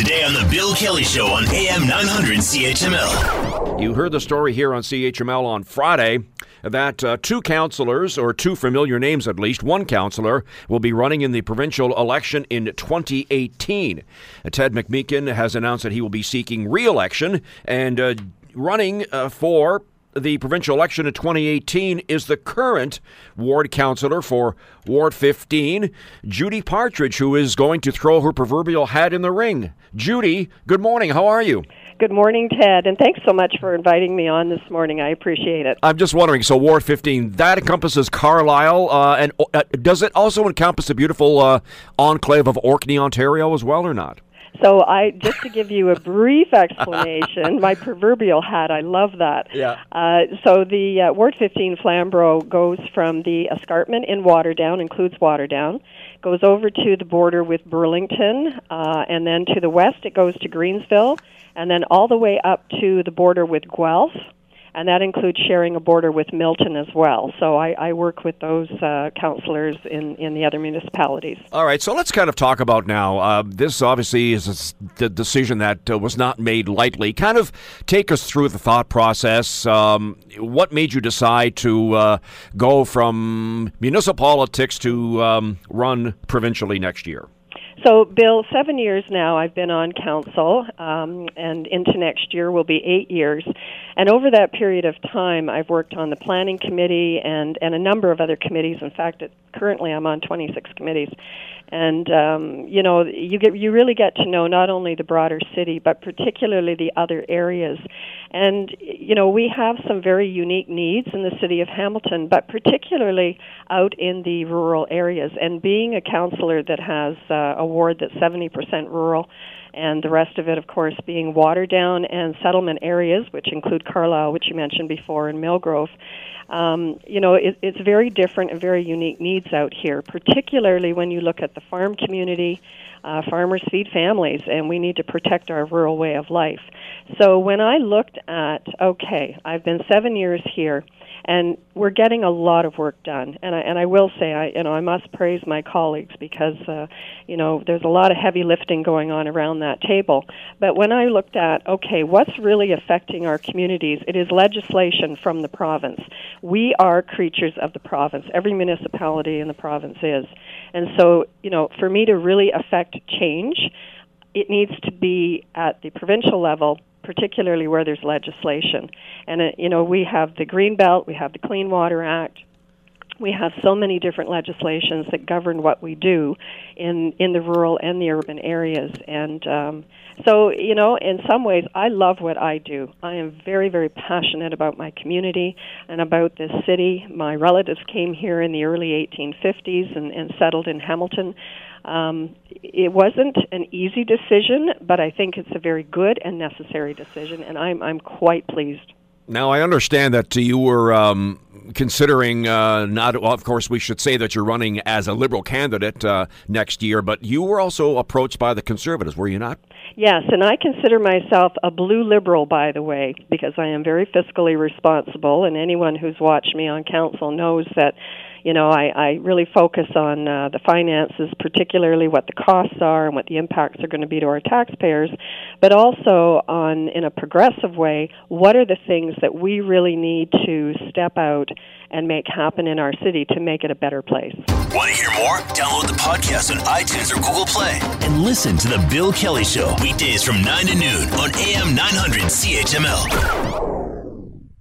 Today on The Bill Kelly Show on AM 900 CHML. You heard the story here on CHML on Friday that uh, two councillors, or two familiar names at least, one councillor will be running in the provincial election in 2018. Uh, Ted McMeekin has announced that he will be seeking re election and uh, running uh, for the provincial election in 2018 is the current ward councillor for Ward 15, Judi Partridge, who is going to throw her proverbial hat in the ring. Judi, good morning. How are you? Good morning, Ted, and thanks so much for inviting me on this morning. I appreciate it. I'm just wondering. So, Ward 15 that encompasses Carlisle, uh, and uh, does it also encompass the beautiful uh, enclave of Orkney, Ontario, as well, or not? So I just to give you a brief explanation, my proverbial hat. I love that. Yeah. Uh, so the uh, Ward 15 Flamborough goes from the escarpment in Waterdown, includes Waterdown, goes over to the border with Burlington, uh, and then to the west it goes to Greensville, and then all the way up to the border with Guelph and that includes sharing a border with Milton as well. So I, I work with those uh, councillors in, in the other municipalities. All right, so let's kind of talk about now. Uh, this obviously is a decision that uh, was not made lightly. Kind of take us through the thought process. Um, what made you decide to uh, go from municipal politics to um, run provincially next year? So, Bill, seven years now I've been on council, um, and into next year will be eight years. And over that period of time, I've worked on the planning committee and, and a number of other committees. In fact, it, currently I'm on 26 committees. And um, you know, you get you really get to know not only the broader city, but particularly the other areas. And you know, we have some very unique needs in the city of Hamilton, but particularly out in the rural areas. And being a councillor that has uh, a ward that's 70% rural and the rest of it, of course, being Waterdown and settlement areas, which include Carlisle, which you mentioned before, and Millgrove. Um, you know, it, it's very different and very unique needs out here, particularly when you look at the farm community. Uh, farmers feed families, and we need to protect our rural way of life. So when I looked at, okay, I've been seven years here and we're getting a lot of work done. And I and I will say, I you know, I must praise my colleagues because uh, you know there's a lot of heavy lifting going on around that table. But when I looked at, okay, what's really affecting our communities? It is legislation from the province. We are creatures of the province. Every municipality in the province is, and so you know, for me to really affect change, it needs to be at the provincial level particularly where there's legislation. And, uh, you know, we have the Green Belt, we have the Clean Water Act, we have so many different legislations that govern what we do in in the rural and the urban areas. And um so you know in some ways i love what i do. I am very very passionate about my community and about this city. My relatives came here in the early 1850s and, and settled in hamilton. Um, it wasn't an easy decision, but I think it's a very good and necessary decision, and I'm I'm quite pleased. Now I understand that you were um, considering uh, not. Well, of course, we should say that you're running as a liberal candidate uh, next year, but you were also approached by the Conservatives, were you not? Yes, and I consider myself a blue liberal, by the way, because I am very fiscally responsible, and anyone who's watched me on council knows that you know, I, I really focus on uh, the finances, particularly what the costs are and what the impacts are going to be to our taxpayers, but also on, in a progressive way, what are the things that we really need to step out and make happen in our city to make it a better place. Want to hear more? Download the podcast on iTunes or Google Play and listen to The Bill Kelly Show weekdays from 9 to noon on AM 900 CHML.